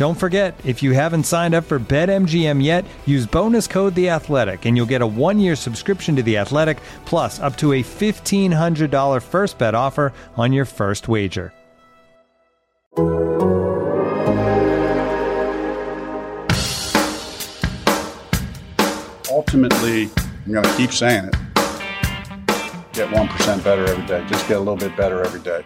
Don't forget, if you haven't signed up for BetMGM yet, use bonus code The Athletic, and you'll get a one-year subscription to The Athletic, plus up to a fifteen hundred dollar first bet offer on your first wager. Ultimately, I'm going to keep saying it. Get 1% better every day. Just get a little bit better every day.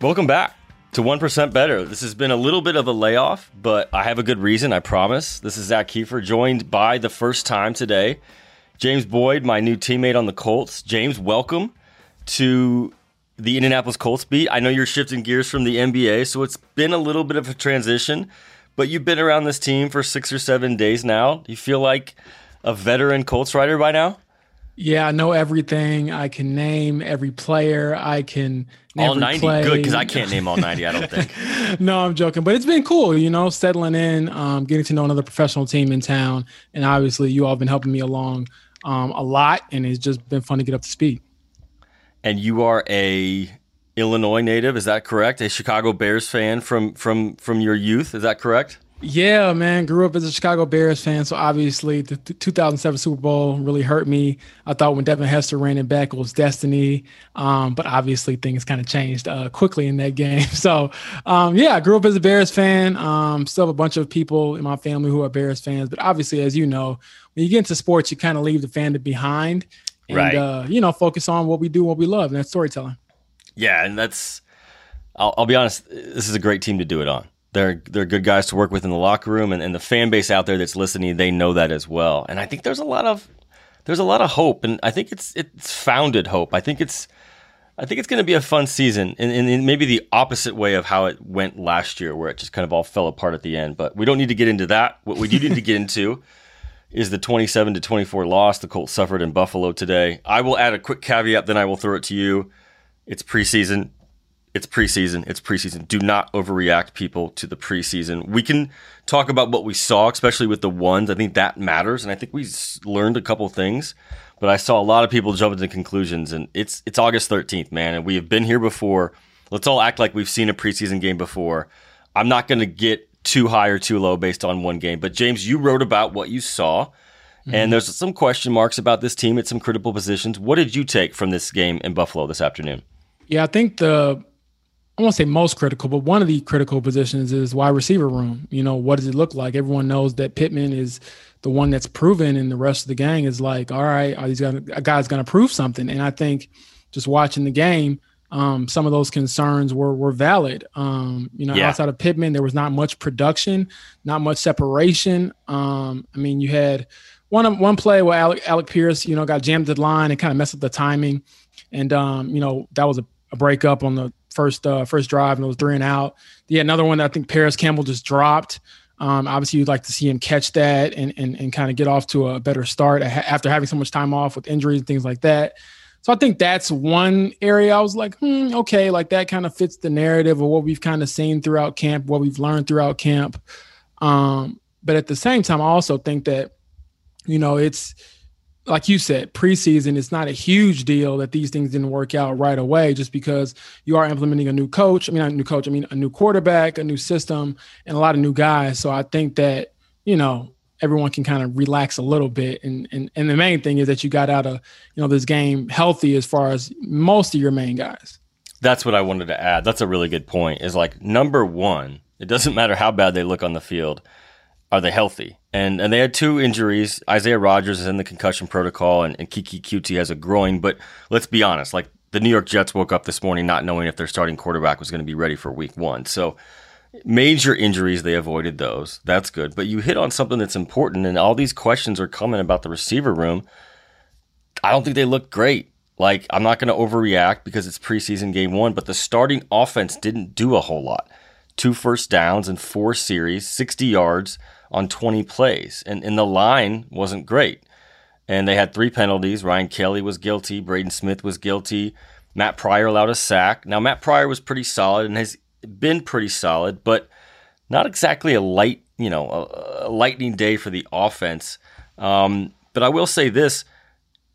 Welcome back to 1% Better. This has been a little bit of a layoff, but I have a good reason, I promise. This is Zak Keefer, joined by the first time today, James Boyd, my new teammate on the Colts. James, welcome to the Indianapolis Colts beat. I know you're shifting gears from the NBA, so it's been a little bit of a transition, but you've been around this team for six or seven days now. Do you feel like a veteran Colts rider by now? Yeah, I know everything. I can name every player. I can name all ninety. Play. Good because I can't name all ninety. I don't think. no, I'm joking, but it's been cool. You know, settling in, um, getting to know another professional team in town, and obviously, you all have been helping me along um, a lot, and it's just been fun to get up to speed. And you are a Illinois native, is that correct? A Chicago Bears fan from from from your youth, is that correct? Yeah, man. Grew up as a Chicago Bears fan, so obviously the 2007 Super Bowl really hurt me. I thought when Devin Hester ran it back, it was destiny. Um, but obviously things kind of changed uh, quickly in that game. So um, yeah, I grew up as a Bears fan. Um, still have a bunch of people in my family who are Bears fans, but obviously, as you know, when you get into sports, you kind of leave the fandom behind and right. uh, you know focus on what we do, what we love, and that's storytelling. Yeah, and that's. I'll, I'll be honest. This is a great team to do it on they're they're good guys to work with in the locker room, and, and the fan base out there that's listening, they know that as well. And I think there's a lot of there's a lot of hope, and I think it's it's founded hope. I think it's I think it's going to be a fun season, and, maybe the opposite way of how it went last year, where it just kind of all fell apart at the end. But we don't need to get into that. What we do need to get into is the 27 to 24 loss the Colts suffered in Buffalo today. I will add a quick caveat, then I will throw it to you. It's preseason it's preseason. It's preseason. Do not overreact, people, to the preseason. We can talk about what we saw, especially with the ones. I think that matters, and I think we learned a couple things. But I saw a lot of people jumping to conclusions, and it's it's August 13th, man, and we have been here before. Let's all act like we've seen a preseason game before. I'm not going to get too high or too low based on one game, but James, you wrote about what you saw. Mm-hmm. And there's some question marks about this team at some critical positions. What did you take from this game in Buffalo this afternoon? Yeah, I think the I won't say most critical, but one of the critical positions is wide receiver room. You know, what does it look like? Everyone knows that Pittman is the one that's proven, and the rest of the gang is like, all right, are these guys, a guy's going to prove something? And I think just watching the game, um, some of those concerns were were valid. Um, you know, yeah. outside of Pittman, there was not much production, not much separation. Um, I mean, you had one one play where Alec, Alec Pierce, you know, got jammed at the line and kind of messed up the timing, and um, you know that was a, a breakup on the first uh, first drive and it was three and out. Yeah, another one that I think Parris Campbell just dropped. Um, obviously, you'd like to see him catch that and and, and kind of get off to a better start after having so much time off with injuries and things like that. So I think that's one area I was like, hmm, okay, like that kind of fits the narrative of what we've kind of seen throughout camp, what we've learned throughout camp. Um, but at the same time, I also think that, you know, it's like you said, preseason, it's not a huge deal that these things didn't work out right away just because you are implementing a new coach. I mean, not a new coach, I mean, a new quarterback, a new system, and a lot of new guys. So I think that, you know, everyone can kind of relax a little bit. And, and, and the main thing is that you got out of, you know, this game healthy as far as most of your main guys. That's what I wanted to add. That's a really good point is like number one, It doesn't matter how bad they look on the field. Are they healthy? And and they had two injuries. Isaiah Rodgers is in the concussion protocol, and, and Keke Coutee has a groin. But let's be honest, like the New York Jets woke up this morning not knowing if their starting quarterback was going to be ready for Week One. So major injuries, they avoided those. That's good. But you hit on something that's important, and all these questions are coming about the receiver room. I don't think they look great. Like, I'm not going to overreact because it's preseason game one, but the starting offense didn't do a whole lot. Two first downs in four series, 60 yards on 20 plays. And, and the line wasn't great. And they had three penalties. Ryan Kelly was guilty. Braden Smith was guilty. Matt Pryor allowed a sack. Now, Matt Pryor was pretty solid and has been pretty solid, but not exactly a light, you know, a, a lightning day for the offense. Um, but I will say this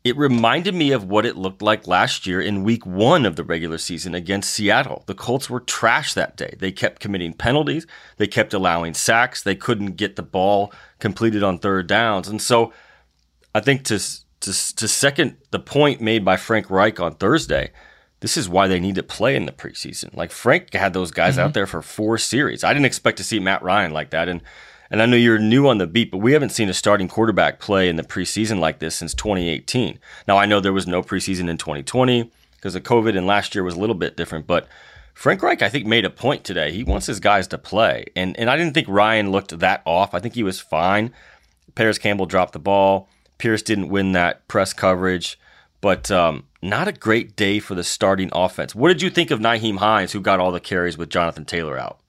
it reminded me of what it looked like last year in week one of the regular season against Seattle. The Colts were trash that day. They kept committing penalties, they kept allowing sacks, they couldn't get the ball completed on third downs. And so I think to, to, to second the point made by Frank Reich on Thursday, this is why they need to play in the preseason. Like Frank had those guys mm-hmm. out there for four series. I didn't expect to see Matt Ryan like that. And and I know you're new on the beat, but we haven't seen a starting quarterback play in the preseason like this since 2018. Now, I know there was no preseason in 2020 because of COVID, and last year was a little bit different, but Frank Reich, I think, made a point today. He wants his guys to play. And, and I didn't think Ryan looked that off. I think he was fine. Parris Campbell dropped the ball. Pierce didn't win that press coverage, but um, not a great day for the starting offense. What did you think of Nyheim Hines, who got all the carries with Jonathan Taylor out?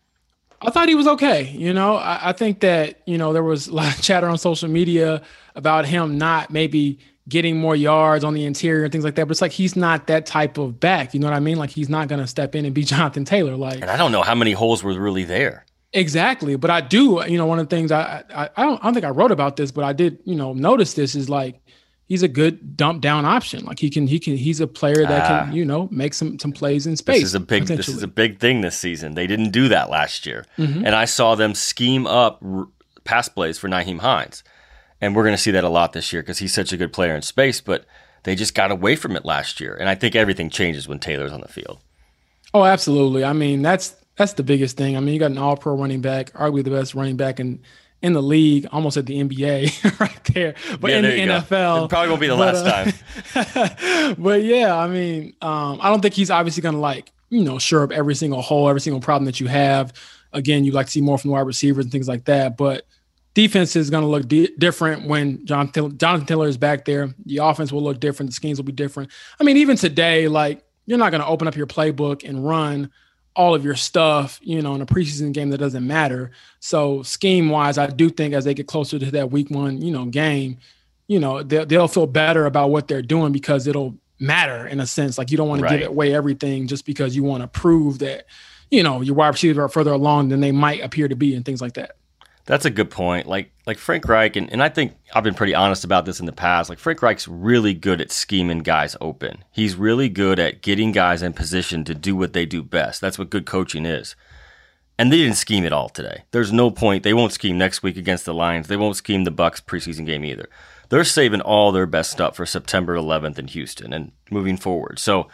I thought he was okay. You know, I, I, think that, you know, there was a lot of chatter on social media about him not maybe getting more yards on the interior and things like that. But it's like he's not that type of back. You know what I mean? Like he's not going to step in and be Jonathan Taylor. Like, and I don't know how many holes were really there. Exactly. But I do, you know, one of the things I, I, I don't, I don't think I wrote about this, but I did, you know, notice this is like he's a good dump down option. Like he can he can he's a player that can ah. you know make some some plays in space. This is a big this is a big thing this season. They didn't do that last year, mm-hmm. and I saw them scheme up r- pass plays for Nyheim Hines, and we're going to see that a lot this year because he's such a good player in space. But they just got away from it last year, and I think everything changes when Taylor's on the field. Oh, absolutely. I mean that's that's the biggest thing. I mean you got an All Pro running back, arguably the best running back in in the league, almost at the NBA right there, but yeah, in the NFL. probably won't be the but, last uh, time. but yeah, I mean, um, I don't think he's obviously going to like, you know, sure up every single hole, every single problem that you have. Again, you like to see more from the wide receivers and things like that. But defense is going to look di- different when John Jonathan Taylor is back there. The offense will look different. The schemes will be different. I mean, even today, like, you're not going to open up your playbook and run all of your stuff, you know, in a preseason game that doesn't matter. So scheme wise, I do think as they get closer to that week one, you know, game, you know, they'll, they'll feel better about what they're doing because it'll matter in a sense. Like you don't want right. to give away everything just because you want to prove that, you know, your wide receivers are further along than they might appear to be and things like that. That's a good point. Like like Frank Reich, and, and I think I've been pretty honest about this in the past. Like Frank Reich's really good at scheming guys open. He's really good at getting guys in position to do what they do best. That's what good coaching is. And they didn't scheme at all today. There's no point. They won't scheme next week against the Lions. They won't scheme the Bucs preseason game either. They're saving all their best stuff for September 11th in Houston and moving forward. So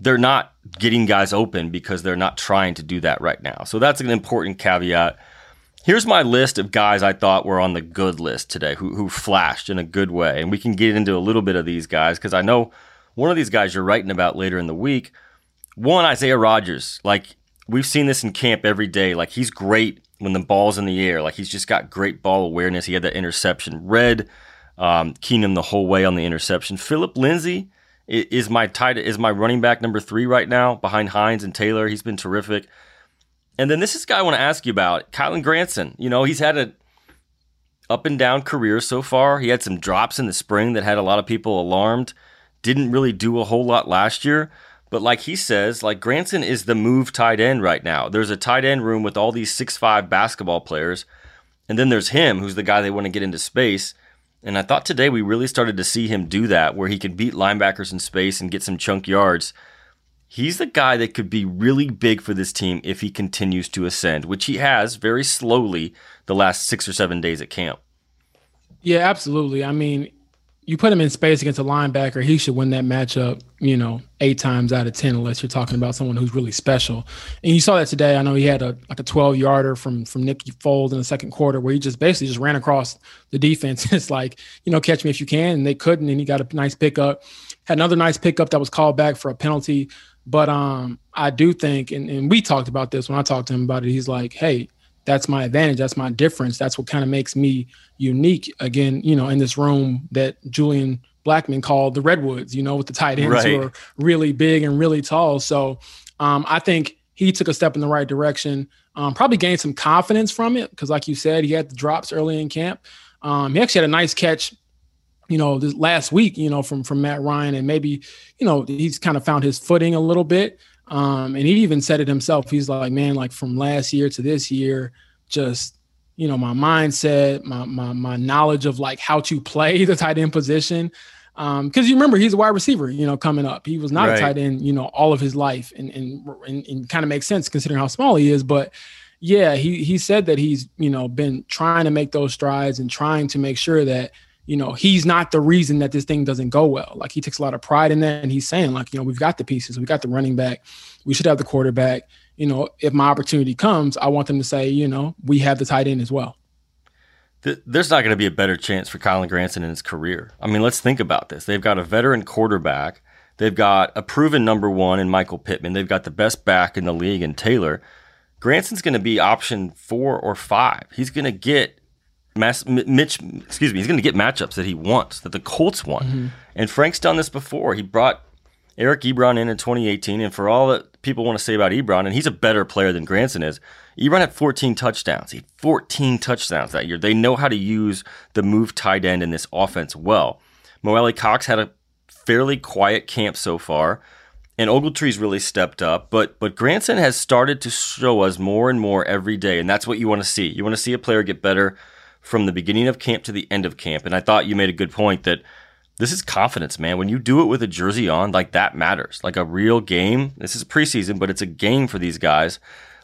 they're not getting guys open because they're not trying to do that right now. So that's an important caveat. Here's my list of guys I thought were on the good list today who, who flashed in a good way. And we can get into a little bit of these guys because I know one of these guys you're writing about later in the week. One, Isaiah Rodgers. Like, we've seen this in camp every day. Like, he's great when the ball's in the air. Like, he's just got great ball awareness. He had that interception. Read um, Keenum the whole way on the interception. Phillip Lindsay is my tight is my running back number three right now behind Hines and Taylor. He's been terrific. And then this is guy I want to ask you about, Kylen Granson. You know, he's had a up and down career so far. He had some drops in the spring that had a lot of people alarmed. Didn't really do a whole lot last year. But like he says, like Granson is the move tight end right now. There's a tight end room with all these six five basketball players. And then there's him, who's the guy they want to get into space. And I thought today we really started to see him do that, where he could beat linebackers in space and get some chunk yards. He's the guy that could be really big for this team if he continues to ascend, which he has very slowly the last six or seven days at camp. Yeah, absolutely. I mean, you put him in space against a linebacker, he should win that matchup, you know, eight times out of ten, unless you're talking about someone who's really special. And you saw that today. I know he had a like a 12 yarder from from Nicky Foles in the second quarter where he just basically just ran across the defense. it's like, you know, catch me if you can. And they couldn't, and he got a nice pickup. Had another nice pickup that was called back for a penalty. But um, I do think, and, and we talked about this when I talked to him about it. He's like, hey, that's my advantage. That's my difference. That's what kind of makes me unique. Again, you know, in this room that Julian Blackmon called the Redwoods, you know, with the tight ends right. who are really big and really tall. So um, I think he took a step in the right direction. Um, probably gained some confidence from it because, like you said, he had the drops early in camp. Um, he actually had a nice catch, you know, this last week, you know, from from Matt Ryan, and maybe, you know, he's kind of found his footing a little bit. Um, and he even said it himself. He's like, man, like from last year to this year, just you know, my mindset, my my my knowledge of like how to play the tight end position. Um, because you remember he's a wide receiver, you know, coming up. He was not right. a tight end, you know, all of his life, and and and, and kind of makes sense considering how small he is. But yeah, he he said that he's you know been trying to make those strides and trying to make sure that you know, he's not the reason that this thing doesn't go well. Like he takes a lot of pride in that. And he's saying, like, you know, we've got the pieces, we got the running back, we should have the quarterback. You know, if my opportunity comes, I want them to say, you know, we have the tight end as well. There's not going to be a better chance for Kylen Granson in his career. I mean, let's think about this. They've got a veteran quarterback. They've got a proven number one in Michael Pittman. They've got the best back in the league in Taylor. Granson's going to be option four or five. He's going to get Mass, Mitch, excuse me, he's going to get matchups that he wants, that the Colts want. Mm-hmm. And Frank's done this before. He brought Eric Ebron in in 2018, and for all that people want to say about Ebron, and he's a better player than Granson is, Ebron had 14 touchdowns. He had 14 touchdowns that year. They know how to use the move tight end in this offense well. Mo Alie-Cox had a fairly quiet camp so far, and Ogletree's really stepped up, but but Granson has started to show us more and more every day, and that's what you want to see. You want to see a player get better from the beginning of camp to the end of camp. And I thought you made a good point that this is confidence, man. When you do it with a jersey on, like that matters. Like a real game. This is preseason, but it's a game for these guys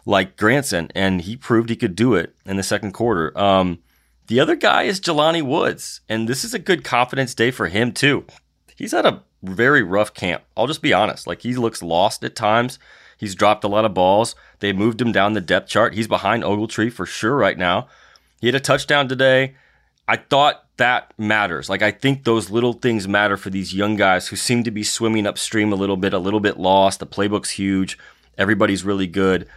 like Granson, and he proved he could do it in the second quarter. Um, the other guy is Jelani Woods, and this is a good confidence day for him too. He's had a very rough camp. I'll just be honest. Like he looks lost at times. He's dropped a lot of balls. They moved him down the depth chart. He's behind Ogletree for sure right now. He had a touchdown today. I thought that matters. Like I think those little things matter for these young guys who seem to be swimming upstream a little bit, a little bit lost. The playbook's huge. Everybody's really good.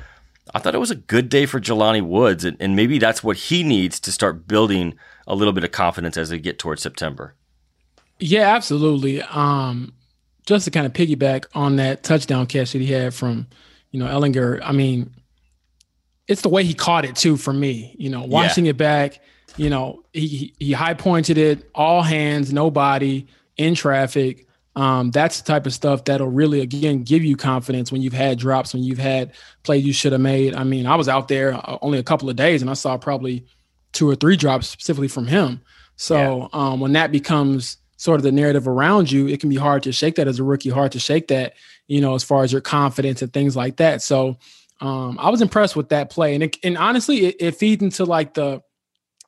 I thought it was a good day for Jelani Woods, and, and maybe that's what he needs to start building a little bit of confidence as they get towards September. Yeah, absolutely. Um, just to kind of piggyback on that touchdown catch that he had from, you know, Ehlinger. I mean, it's the way he caught it too for me. You know, watching yeah. it back, you know, he he high pointed it, all hands, nobody in traffic. Um, that's the type of stuff that'll really again give you confidence when you've had drops, when you've had plays you should have made. I mean, I was out there uh, only a couple of days and I saw probably two or three drops specifically from him. So yeah. um, when that becomes sort of the narrative around you, it can be hard to shake that as a rookie, hard to shake that, you know, as far as your confidence and things like that. So um, I was impressed with that play, and it, and honestly, it, it feeds into like the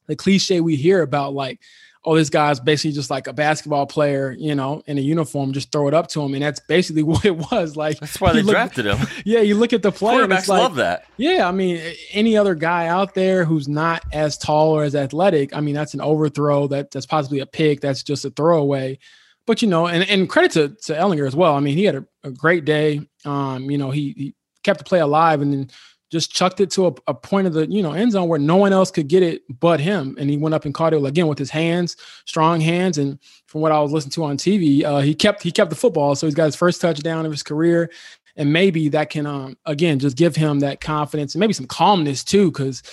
the cliche we hear about like, oh, this guy's basically just like a basketball player, you know, in a uniform, just throw it up to him, and that's basically what it was. Like that's why they look, drafted him. Yeah, you look at the play. Quarterbacks like, love that. Yeah, I mean, any other guy out there who's not as tall or as athletic, I mean, that's an overthrow. That that's possibly a pick. That's just a throwaway. But you know, and, and credit to, to Ehlinger as well. I mean, he had a, a great day. Um, you know, he, he kept the play alive and then just chucked it to a, a, point of the you know end zone where no one else could get it but him. And he went up and caught it again with his hands strong hands. And from what i was listening to on tv uh, he kept he kept the football. So he's got his first touchdown of his career. And maybe that can um, again just give him that confidence and maybe some calmness too because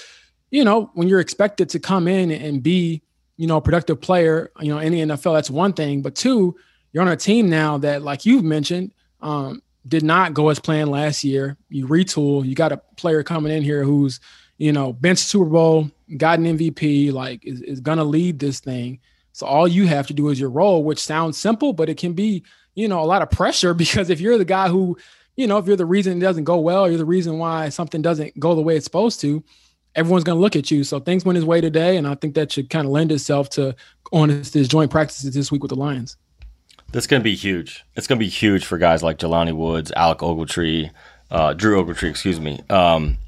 you know when you're expected to come in and be you know a productive player you know in the nfl that's one thing. But two you're on a team now that like you've mentioned um, did not go as planned last year. You retool. You got a player coming in here who's, you know, bench Super Bowl, got an MVP, like is, is gonna lead this thing. So all you have to do is your role, which sounds simple, but it can be, you know, a lot of pressure because if you're the guy who, you know, if you're the reason it doesn't go well, you're the reason why something doesn't go the way it's supposed to, everyone's going to look at you. So things went his way today, and I think that should kind of lend itself to on his joint practices this week with the Lions. That's going to be huge. It's going to be huge for guys like Jelani Woods, Alec Ogletree, uh, Drew Ogletree, excuse me. Um,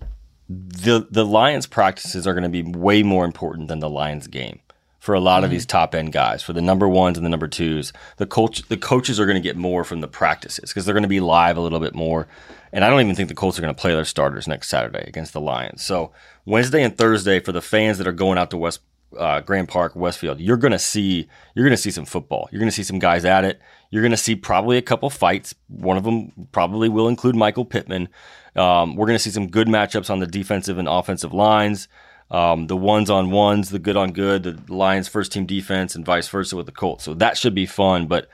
the the Lions practices are going to be way more important than the Lions game for a lot of these top end guys, for the number ones and the number twos. The coach, the coaches are going to get more from the practices because they're going to be live a little bit more. And I don't even think the Colts are going to play their starters next Saturday against the Lions. So Wednesday and Thursday for the fans that are going out to West uh, Grand Park, Westfield, you're to see you're to see some football. You're to see some guys at it. You're to see probably a couple fights. One of them probably will include Michael Pittman. Um, we're to see some good matchups on the defensive and offensive lines. Um, the ones on ones, the good on good, the Lions first team defense, and vice versa with the Colts. So that should be fun. But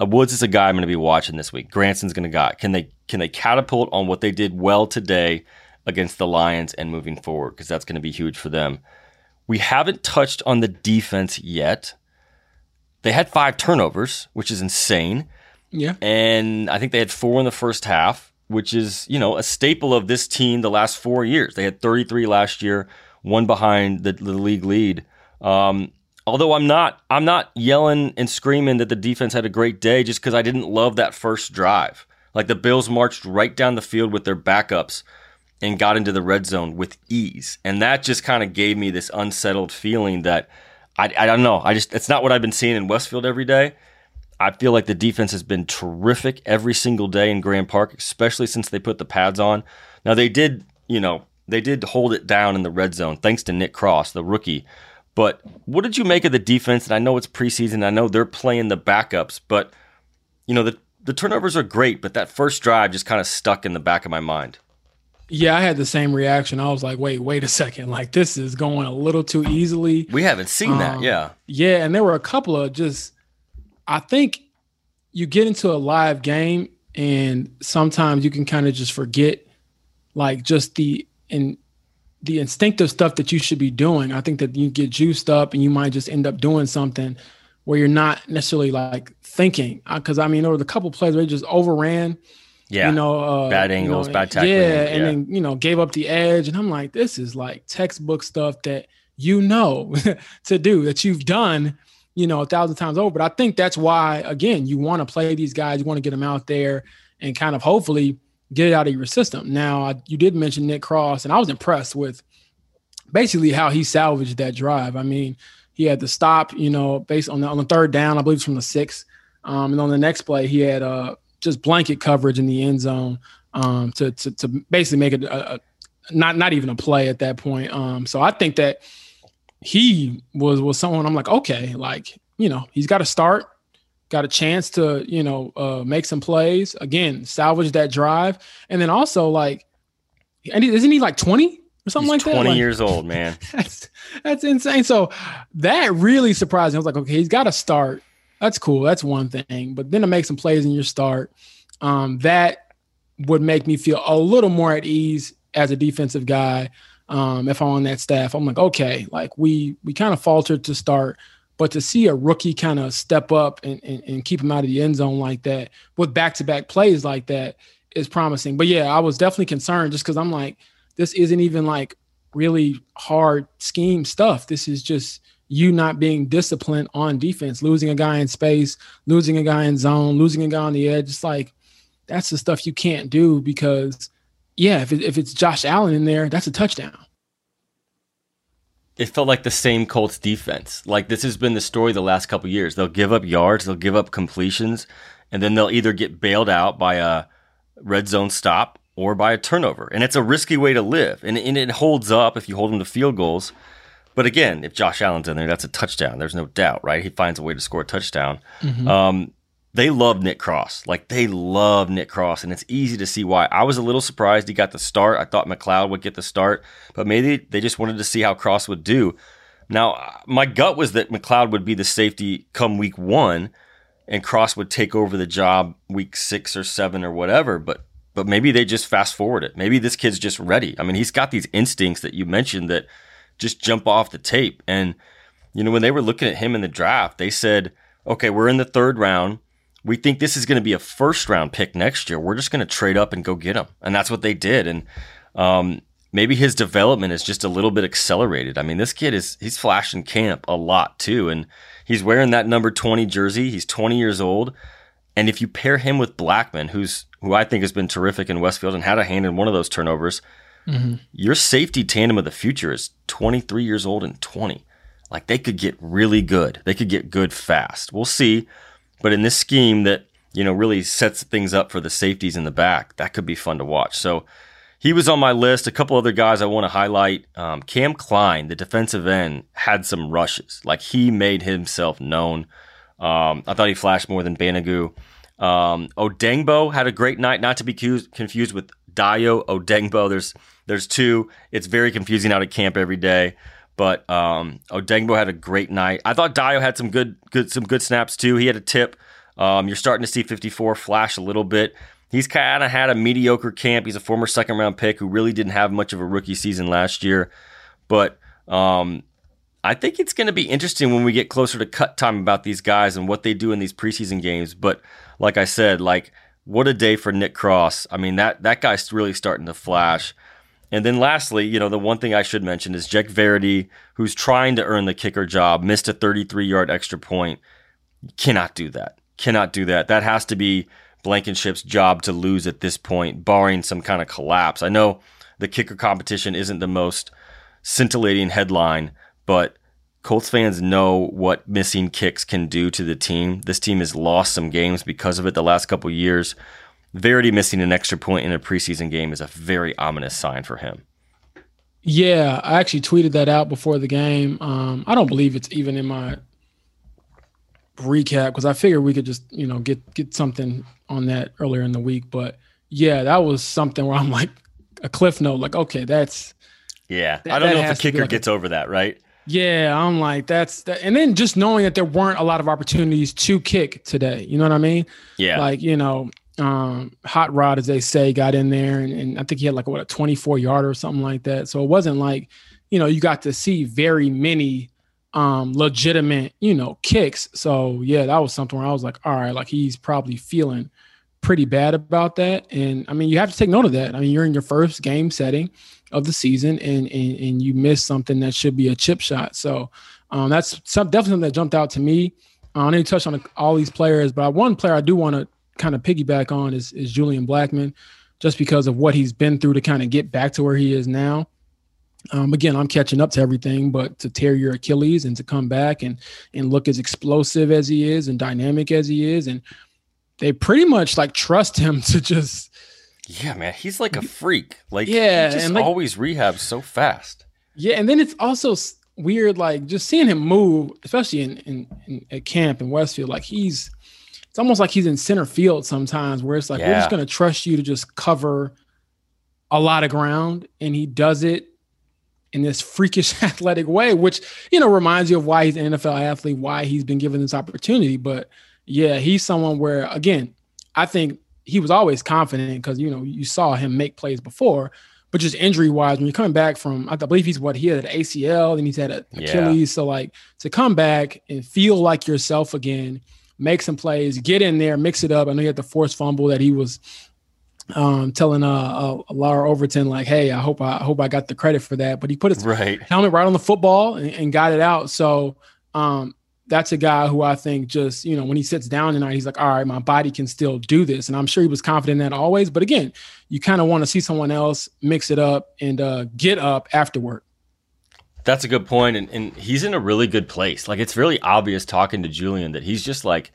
uh, Woods is a guy I'm going to be watching this week. Granson's going to got can they can they catapult on what they did well today against the Lions and moving forward because that's going to be huge for them. We haven't touched on the defense yet. They had five turnovers, which is insane. Yeah, and I think they had four in the first half, which is you know a staple of this team the last four years. They had 33 last year one behind the, the league lead. Um, although I'm not, I'm not yelling and screaming that the defense had a great day just because I didn't love that first drive. Like the Bills marched right down the field with their backups and got into the red zone with ease, and that just kind of gave me this unsettled feeling that I, I don't know. I just it's not what I've been seeing in Westfield every day. I feel like the defense has been terrific every single day in Grand Park, especially since they put the pads on. Now they did, you know, they did hold it down in the red zone thanks to Nick Cross, the rookie. But what did you make of the defense? And I know it's preseason. I know they're playing the backups, but you know the the turnovers are great, but that first drive just kind of stuck in the back of my mind. Yeah, I had the same reaction. I was like, wait, wait a second. Like this is going a little too easily. We haven't seen um, that. Yeah. Yeah, and there were a couple of just I think you get into a live game and sometimes you can kind of just forget like just the and the instinctive stuff that you should be doing. I think that you get juiced up and you might just end up doing something where you're not necessarily like thinking. Because uh, I mean, there was a couple plays where they just overran. Yeah, you know, uh, bad angles, you know, bad tackling. Yeah, yeah, and then you know gave up the edge, and I'm like, this is like textbook stuff that you know to do that you've done, you know, a thousand times over. But I think that's why, again, you want to play these guys, you want to get them out there, and kind of hopefully get it out of your system. Now, you did mention Nick Cross, and I was impressed with basically how he salvaged that drive. I mean, he had to stop, you know, based on the, on the third down, I believe it's from the six. Um, and on the next play, he had uh, just blanket coverage in the end zone um, to, to, to basically make it a, a, not not even a play at that point. Um, so I think that he was was someone I'm like, okay, like you know, he's got to start got a chance to you know uh, make some plays again, salvage that drive, and then also like, and isn't he like twenty or something He's like 20 that? 20 years old, man. that's that's insane. So that really surprised me. I was like, okay, he's got to start. That's cool. That's one thing. But then to make some plays in your start, um, that would make me feel a little more at ease as a defensive guy. Um, if I'm on that staff, I'm like, okay, like we we kind of faltered to start, but to see a rookie kind of step up and, and, and keep him out of the end zone like that with back to back plays like that is promising. But yeah, I was definitely concerned just because I'm like, this isn't even like really hard scheme stuff. This is just you not being disciplined on defense, losing a guy in space, losing a guy in zone, losing a guy on the edge. It's like that's the stuff you can't do because, yeah, if, it, if it's Josh Allen in there, that's a touchdown it felt like the same Colts defense. Like this has been the story the last couple years. They'll give up yards, they'll give up completions, and then they'll either get bailed out by a red zone stop or by a turnover. And it's a risky way to live. And, and it holds up if you hold them to field goals. But again, if Josh Allen's in there, that's a touchdown. There's no doubt, right? He finds a way to score a touchdown. Mm-hmm. Um, they love Nick Cross. Like they love Nick Cross, and it's easy to see why. I was a little surprised he got the start. I thought McLeod would get the start, but maybe they just wanted to see how Cross would do. Now, my gut was that McLeod would be the safety come week one, and Cross would take over the job week six or seven or whatever. But but maybe they just fast forward it. Maybe this kid's just ready. I mean, he's got these instincts that you mentioned that just jump off the tape. And you know, when they were looking at him in the draft, they said, "Okay, we're in the third round." we think this is going to be a first round pick next year. We're just going to trade up and go get him. And that's what they did. And um, maybe his development is just a little bit accelerated. I mean, this kid is he's flashing camp a lot too, and he's wearing that number twenty jersey. He's twenty years old, and if you pair him with Blackmon, who's who I think has been terrific in Westfield and had a hand in one of those turnovers, mm-hmm. your safety tandem of the future is twenty three years old and twenty. Like they could get really good. They could get good fast. We'll see. But in this scheme that, you know, really sets things up for the safeties in the back, that could be fun to watch. So he was on my list. A couple other guys I want to highlight. Um, Cam Klein, the defensive end, had some rushes. Like he made himself known. Um, I thought he flashed more than Banogu. Um, Odeyingbo had a great night, not to be confused with Dayo Odengbo. There's there's two. It's very confusing out at camp every day. But um, Odeyingbo had a great night. I thought Dayo had some good, good, some good snaps too. He had a tip. Um, you're starting to see 54 flash a little bit. He's kind of had a mediocre camp. He's a former second round pick who really didn't have much of a rookie season last year. But um, I think it's going to be interesting when we get closer to cut time about these guys and what they do in these preseason games. But like I said, like what a day for Nick Cross. I mean that that guy's really starting to flash. And then lastly, you know, the one thing I should mention is Jake Verity, who's trying to earn the kicker job, missed a 33 yard extra point. Cannot do that. Cannot do that. That has to be Blankenship's job to lose at this point, barring some kind of collapse. I know the kicker competition isn't the most scintillating headline, but Colts fans know what missing kicks can do to the team. This team has lost some games because of it the last couple years. Verity missing an extra point in a preseason game is a very ominous sign for him. Yeah, I actually tweeted that out before the game. Um, I don't believe it's even in my recap because I figured we could just you know get get something on that earlier in the week. But yeah, that was something where I'm like a cliff note, like okay, that's yeah. That, I don't know if the kicker like gets a, over that, right? Yeah, I'm like that's that, and then just knowing that there weren't a lot of opportunities to kick today. You know what I mean? Yeah. Like you know, um, hot rod, as they say, got in there, and, and, I think he had like what a 24 yard or something like that. So it wasn't like, you know, you got to see very many um, legitimate, you know, kicks. So yeah, that was something where I was like, all right, like he's probably feeling pretty bad about that. And I mean, you have to take note of that. I mean, you're in your first game setting of the season, and and, and you miss something that should be a chip shot. So um, that's some, definitely something that jumped out to me. I know you touched on all these players, but one player I do want to kind of piggyback on is, is Julian Blackmon, just because of what he's been through to kind of get back to where he is now. Um, again, I'm catching up to everything, but to tear your Achilles and to come back and and look as explosive as he is and dynamic as he is, and they pretty much like trust him to just. Yeah, man, he's like a freak. Like, yeah, he just and like, always rehabs so fast. Yeah, and then it's also weird, like just seeing him move, especially in, in, in at camp in Westfield. Like he's it's almost like he's in center field sometimes where it's like yeah. we're just going to trust you to just cover a lot of ground and he does it in this freakish athletic way which you know reminds you of why he's an NFL athlete why he's been given this opportunity but yeah he's someone where again I think he was always confident because you know you saw him make plays before but just injury wise when you're coming back from I believe he's what he had an ACL and he's had an Achilles yeah. so like to come back and feel like yourself again make some plays, get in there, mix it up. I know he had the forced fumble that he was um, telling uh, uh, Larra Overton like, "Hey, I hope I, I, hope I got the credit for that." But he put his right. helmet right on the football and, and got it out. So um, that's a guy who I think just you know when he sits down tonight, he's like, "All right, my body can still do this," and I'm sure he was confident in that always. But again, you kind of want to see someone else mix it up and uh, get up afterward. That's a good point, and, and he's in a really good place. Like it's really obvious talking to Julian that he's just like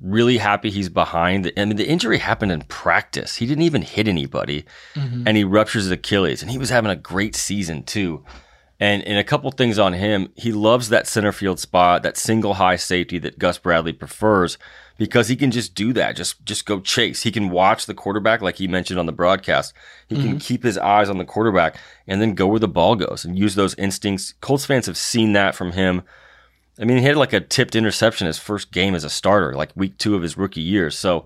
really happy he's behind. I mean, the injury happened in practice. He didn't even hit anybody, mm-hmm. and he ruptures his Achilles, and he was having a great season too. And and a couple things on him, he loves that center field spot, that single high safety that Gus Bradley prefers because he can just do that. Just just go chase. He can watch the quarterback like he mentioned on the broadcast. He mm-hmm. can keep his eyes on the quarterback and then go where the ball goes and use those instincts. Colts fans have seen that from him. I mean, he had like a tipped interception his first game as a starter, like week two of his rookie year. So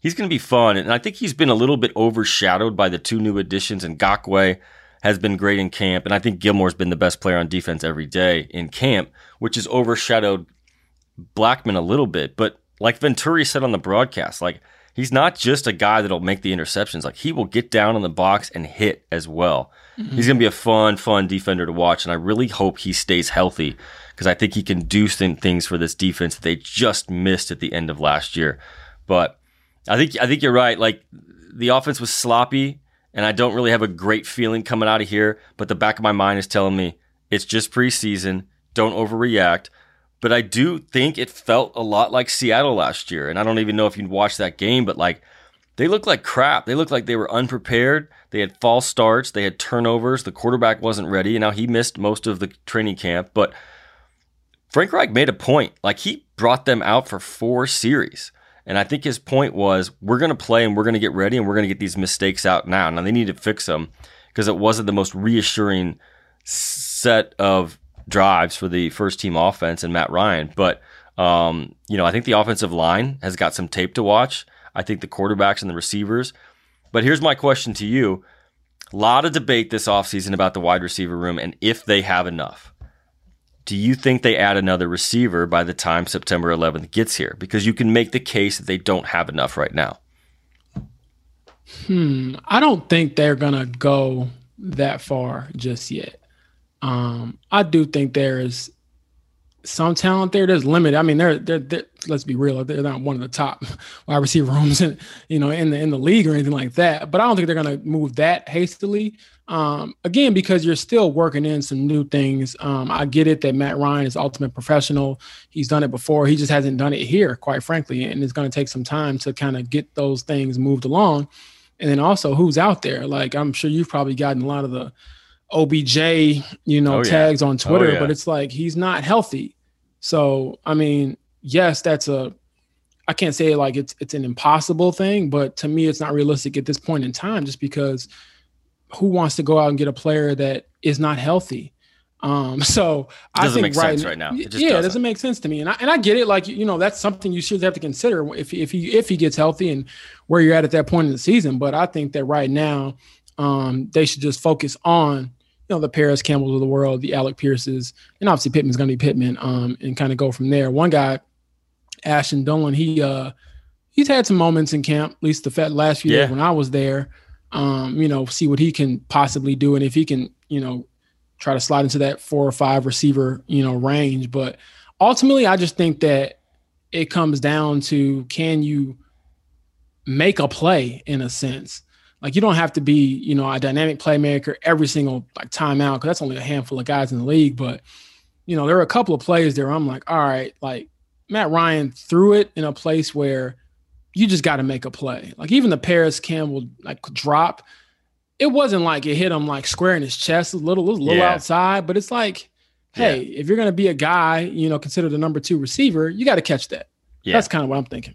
he's going to be fun. And I think he's been a little bit overshadowed by the two new additions. And Ngakoue has been great in camp. And I think Gilmore's been the best player on defense every day in camp, which has overshadowed Blackmon a little bit. But like Venturi said on the broadcast, like he's not just a guy that'll make the interceptions. Like he will get down in the box and hit as well. Mm-hmm. He's going to be a fun, fun defender to watch, and I really hope he stays healthy because I think he can do some things for this defense that they just missed at the end of last year. But I think I think you're right. Like the offense was sloppy, and I don't really have a great feeling coming out of here. But the back of my mind is telling me it's just preseason. Don't overreact. But I do think it felt a lot like Seattle last year. And I don't even know if you watched that game, but like they looked like crap. They looked like they were unprepared. They had false starts. They had turnovers. The quarterback wasn't ready. And now he missed most of the training camp. But Frank Reich made a point. Like he brought them out for four series. And I think his point was we're going to play and we're going to get ready and we're going to get these mistakes out now. Now they need to fix them because it wasn't the most reassuring set of drives for the first team offense and Matt Ryan. But, um, you know, I think the offensive line has got some tape to watch. I think the quarterbacks and the receivers. But here's my question to you. A lot of debate this offseason about the wide receiver room and if they have enough. Do you think they add another receiver by the time September 11th gets here? Because you can make the case that they don't have enough right now. Hmm. I don't think they're going to go that far just yet. Um, I do think there is some talent there. There's limited. I mean, they're, they're, they're let's be real. They're not one of the top wide receiver rooms, in, you know, in the in the league or anything like that. But I don't think they're to move that hastily. Um, again, because you're still working in some new things. Um, I get it that Matt Ryan is ultimate professional. He's done it before. He just hasn't done it here, quite frankly, and it's going to take some time to kind of get those things moved along. And then also, who's out there? Like I'm sure you've probably gotten a lot of the OBJ, you know, oh, tags on oh, Twitter, oh, yeah. but it's like he's not healthy. So, I mean, yes, that's a I can't say like it's it's an impossible thing, but to me it's not realistic at this point in time just because who wants to go out and get a player that is not healthy? Um, so I think right, right, now. yeah, doesn't. it doesn't make sense to me. And I, and I get it. Like, you know, that's something you should have to consider if, if he, if he gets healthy and where you're at at that point in the season. But I think that right now, um, they should just focus on you know, the Parris Campbells of the world, the Alec Pierces, and obviously Pittman's going to be Pittman, um, and kind of go from there. One guy, Ashton Dulin, he uh, he's had some moments in camp, at least the last few yeah. days when I was there. Um, you know, see what he can possibly do, and if he can, you know, try to slide into that four or five receiver, you know, range. But ultimately, I just think that it comes down to can you make a play in a sense like you don't have to be, you know, a dynamic playmaker every single like timeout because that's only a handful of guys in the league. But you know, there are a couple of plays there. I'm like, all right, like Matt Ryan threw it in a place where you just got to make a play. Like even the Parris Campbell like drop, it wasn't like it hit him like square in his chest, a little, a little yeah. outside, but it's like, hey, yeah. if you're gonna be a guy, you know, consider the number two receiver, you got to catch that. Yeah. That's kind of what I'm thinking.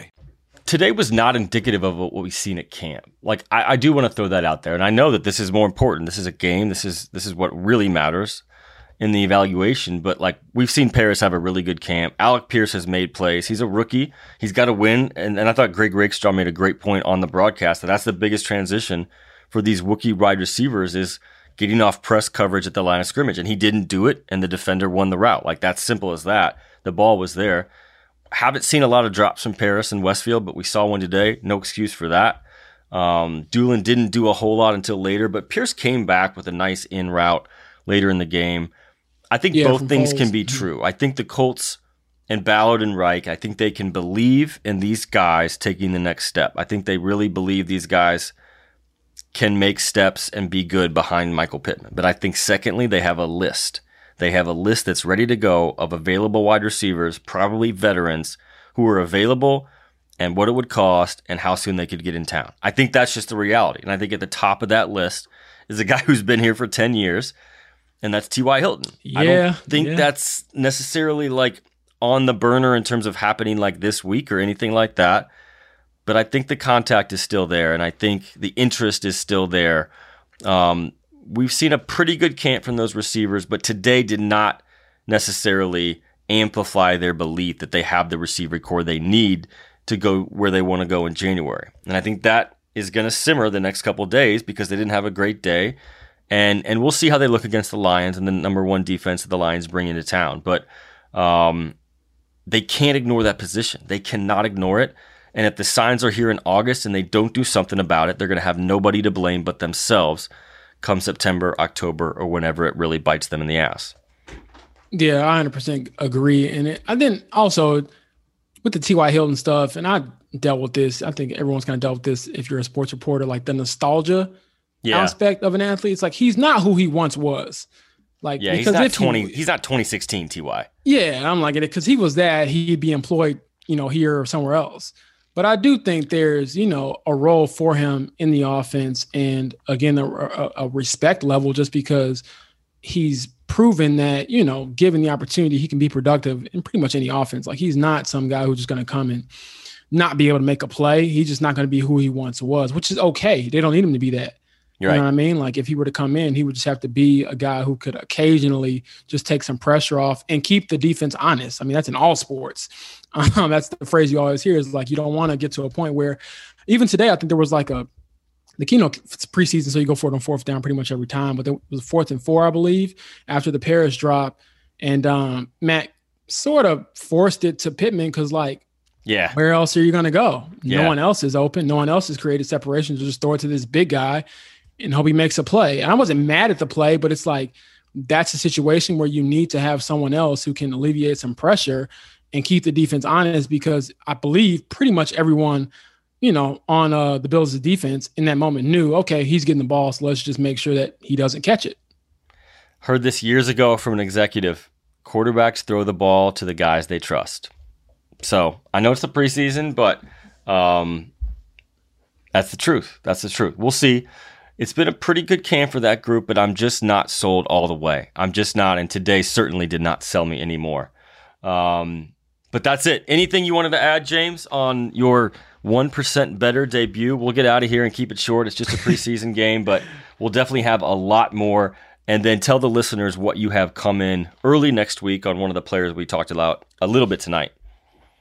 Today was not indicative of what we've seen at camp. Like I, I do want to throw that out there, and I know that this is more important. This is a game. This is this is what really matters in the evaluation. But like we've seen Parris have a really good camp. Alec Pierce has made plays. He's a rookie. He's got to win. And, and I thought Greg Rakestraw made a great point on the broadcast that that's the biggest transition for these rookie wide receivers is getting off press coverage at the line of scrimmage. And he didn't do it, and the defender won the route. Like that's simple as that. The ball was there. Haven't seen a lot of drops from Parris and Westfield, but we saw one today. No excuse for that. Um, Dulin didn't do a whole lot until later, but Pierce came back with a nice in route later in the game. I think yeah, both things can be true. I think the Colts and Ballard and Reich, I think they can believe in these guys taking the next step. I think they really believe these guys can make steps and be good behind Michael Pittman. But I think secondly, they have a list. They have a list that's ready to go of available wide receivers, probably veterans who are available and what it would cost and how soon they could get in town. I think that's just the reality. And I think at the top of that list is a guy who's been here for 10 years, and that's T.Y. Hilton. Yeah, I don't think yeah. that's necessarily like on the burner in terms of happening like this week or anything like that. But I think the contact is still there, and I think the interest is still there. Um, we've seen a pretty good camp from those receivers, but today did not necessarily amplify their belief that they have the receiver corps they need to go where they want to go in January. And I think that is going to simmer the next couple days because they didn't have a great day. And and we'll see how they look against the Lions and the number one defense that the Lions bring into town. But um, they can't ignore that position. They cannot ignore it. And if the signs are here in August and they don't do something about it, they're going to have nobody to blame but themselves come September, October, or whenever it really bites them in the ass. Yeah, I 100% agree. And it, I then also with the T.Y. Hilton stuff, and I dealt with this. I think everyone's kind of dealt with this if you're a sports reporter, like the nostalgia Yeah. aspect of an athlete. It's like he's not who he once was. Like, Yeah, he's because not if he- 20 he's not 2016 TY. Yeah, I'm like it because he was that he'd be employed, you know, here or somewhere else. But I do think there's, you know, a role for him in the offense, and again, a, a, respect level, just because he's proven that, you know, given the opportunity, he can be productive in pretty much any offense. Like he's not some guy who's just going to come and not be able to make a play. He's just not going to be who he once was, which is okay. They don't need him to be that. You know what I mean? Like if he were to come in, he would just have to be a guy who could occasionally just take some pressure off and keep the defense honest. I mean, that's in all sports. Um, that's the phrase you always hear is like you don't want to get to a point where even today, I think there was like a the keynote it's preseason, so you go for it on fourth down pretty much every time. But there was fourth and four, I believe, after the Parris drop, and um, Matt sort of forced it to Pittman because like Yeah. where else are you going to go? Yeah. No one else is open. No one else has created separation. So just throw it to this big guy and hope he makes a play. And I wasn't mad at the play, but it's like that's a situation where you need to have someone else who can alleviate some pressure and keep the defense honest because I believe pretty much everyone, you know, on uh, the Bills' defense in that moment knew, okay, he's getting the ball, so let's just make sure that he doesn't catch it. Heard this years ago from an executive. Quarterbacks throw the ball to the guys they trust. So I know it's the preseason, but um, that's the truth. That's the truth. We'll see. It's been a pretty good camp for that group, but I'm just not sold all the way. I'm just not, and today certainly did not sell me anymore. Um, but that's it. Anything you wanted to add, James, on your 1% better debut? We'll get out of here and keep it short. It's just a preseason game, but we'll definitely have a lot more. And then tell the listeners what you have come in early next week on one of the players we talked about a little bit tonight.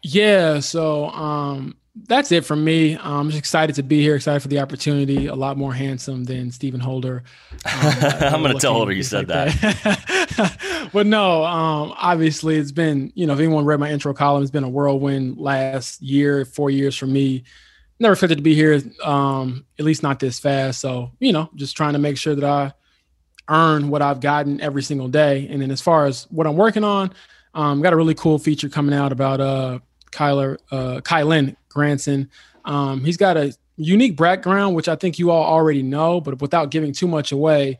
Yeah, so um, that's it from me. I'm just excited to be here, excited for the opportunity. A lot more handsome than Stephen Holder. Um, I'm going to tell Holder you said like that. but no, um, obviously it's been, you know, if anyone read my intro column, it's been a whirlwind last year, four years for me. Never expected to be here, um, at least not this fast. So, you know, just trying to make sure that I earn what I've gotten every single day. And then as far as what I'm working on, um, got a really cool feature coming out about uh, Kyler, uh, Kylen Granson. Um, he's got a unique background, which I think you all already know, but without giving too much away,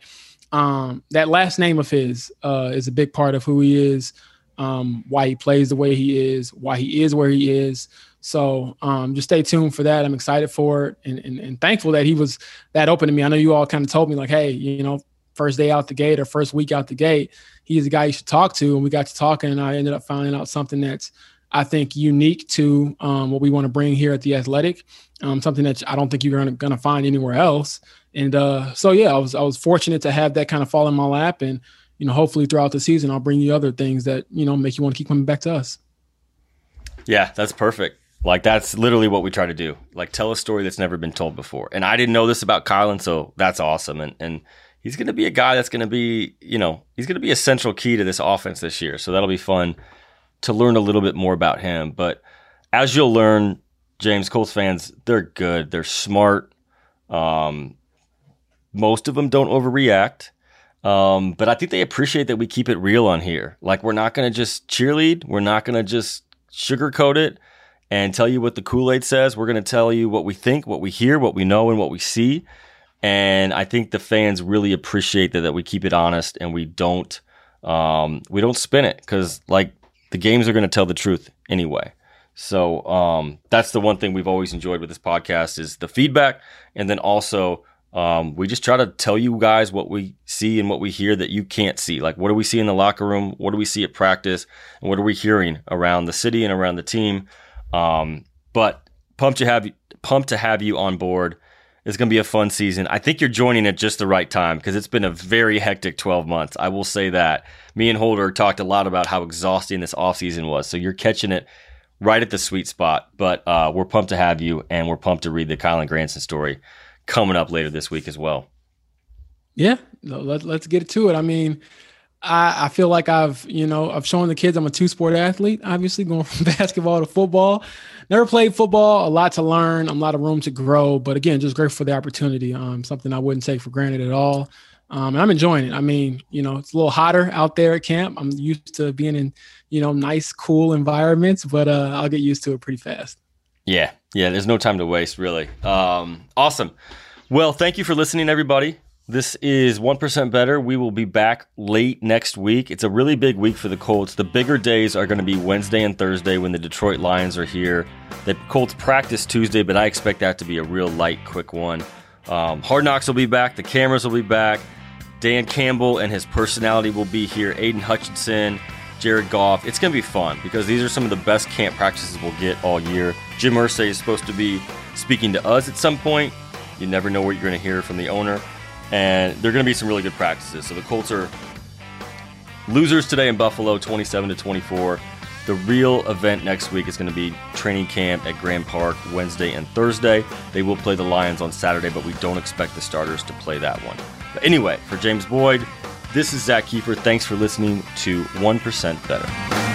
um, that last name of his uh, is a big part of who he is, um, why he plays the way he is, why he is where he is. So um, just stay tuned for that. I'm excited for it and, and, and thankful that he was that open to me. I know you all kind of told me like, hey, you know, first day out the gate or first week out the gate, he's the guy you should talk to. And we got to talking, and I ended up finding out something that's I think unique to um, what we want to bring here at the Athletic, um, something that I don't think you're gonna, find anywhere else. And uh, so yeah, I was I was fortunate to have that kind of fall in my lap, and you know, hopefully throughout the season, I'll bring you other things that you know make you want to keep coming back to us. Yeah, that's perfect. Like that's literally what we try to do. Like tell a story that's never been told before. And I didn't know this about Kylen, so that's awesome. And and he's going to be a guy that's going to be, you know, he's going to be a central key to this offense this year. So that'll be fun to learn a little bit more about him. But as you'll learn, James Colts fans, they're good. They're smart. Um, most of them don't overreact. Um, but I think they appreciate that we keep it real on here. Like we're not going to just cheerlead. We're not going to just sugarcoat it and tell you what the Kool Aid says. We're going to tell you what we think, what we hear, what we know, and what we see. And I think the fans really appreciate that, that we keep it honest and we don't, um, we don't spin it because like the games are going to tell the truth anyway. So um, that's the one thing we've always enjoyed with this podcast is the feedback, and then also um, we just try to tell you guys what we see and what we hear that you can't see. Like what do we see in the locker room? What do we see at practice? And what are we hearing around the city and around the team? Um, but pumped to have pumped to have you on board. It's going to be a fun season. I think you're joining at just the right time because it's been a very hectic 12 months. I will say that. Me and Holder talked a lot about how exhausting this offseason was. So you're catching it right at the sweet spot. But uh, we're pumped to have you, and we're pumped to read the Kylen Granson story coming up later this week as well. Yeah, let, let's get to it. I mean, I, I feel like I've, you know, I've shown the kids I'm a two sport athlete, obviously going from basketball to football. Never played football, a lot to learn, a lot of room to grow. But again, just grateful for the opportunity. Um, something I wouldn't take for granted at all. Um, and I'm enjoying it. I mean, you know, it's a little hotter out there at camp. I'm used to being in, you know, nice, cool environments, but uh, I'll get used to it pretty fast. Yeah, yeah. There's no time to waste, really. Um, awesome. Well, thank you for listening, everybody. This is 1% Better. We will be back late next week. It's a really big week for the Colts. The bigger days are going to be Wednesday and Thursday when the Detroit Lions are here. The Colts practice Tuesday, but I expect that to be a real light, quick one. Um, Hard Knocks will be back. The cameras will be back. Dan Campbell and his personality will be here. Aidan Hutchinson, Jared Goff. It's going to be fun because these are some of the best camp practices we'll get all year. Jim Irsay is supposed to be speaking to us at some point. You never know what you're going to hear from the owner. And there are going to be some really good practices. So the Colts are losers today in Buffalo, 27 to 24. The real event next week is going to be training camp at Grand Park Wednesday and Thursday. They will play the Lions on Saturday, but we don't expect the starters to play that one. But anyway, for James Boyd, this is Zak Keefer. Thanks for listening to 1% Better.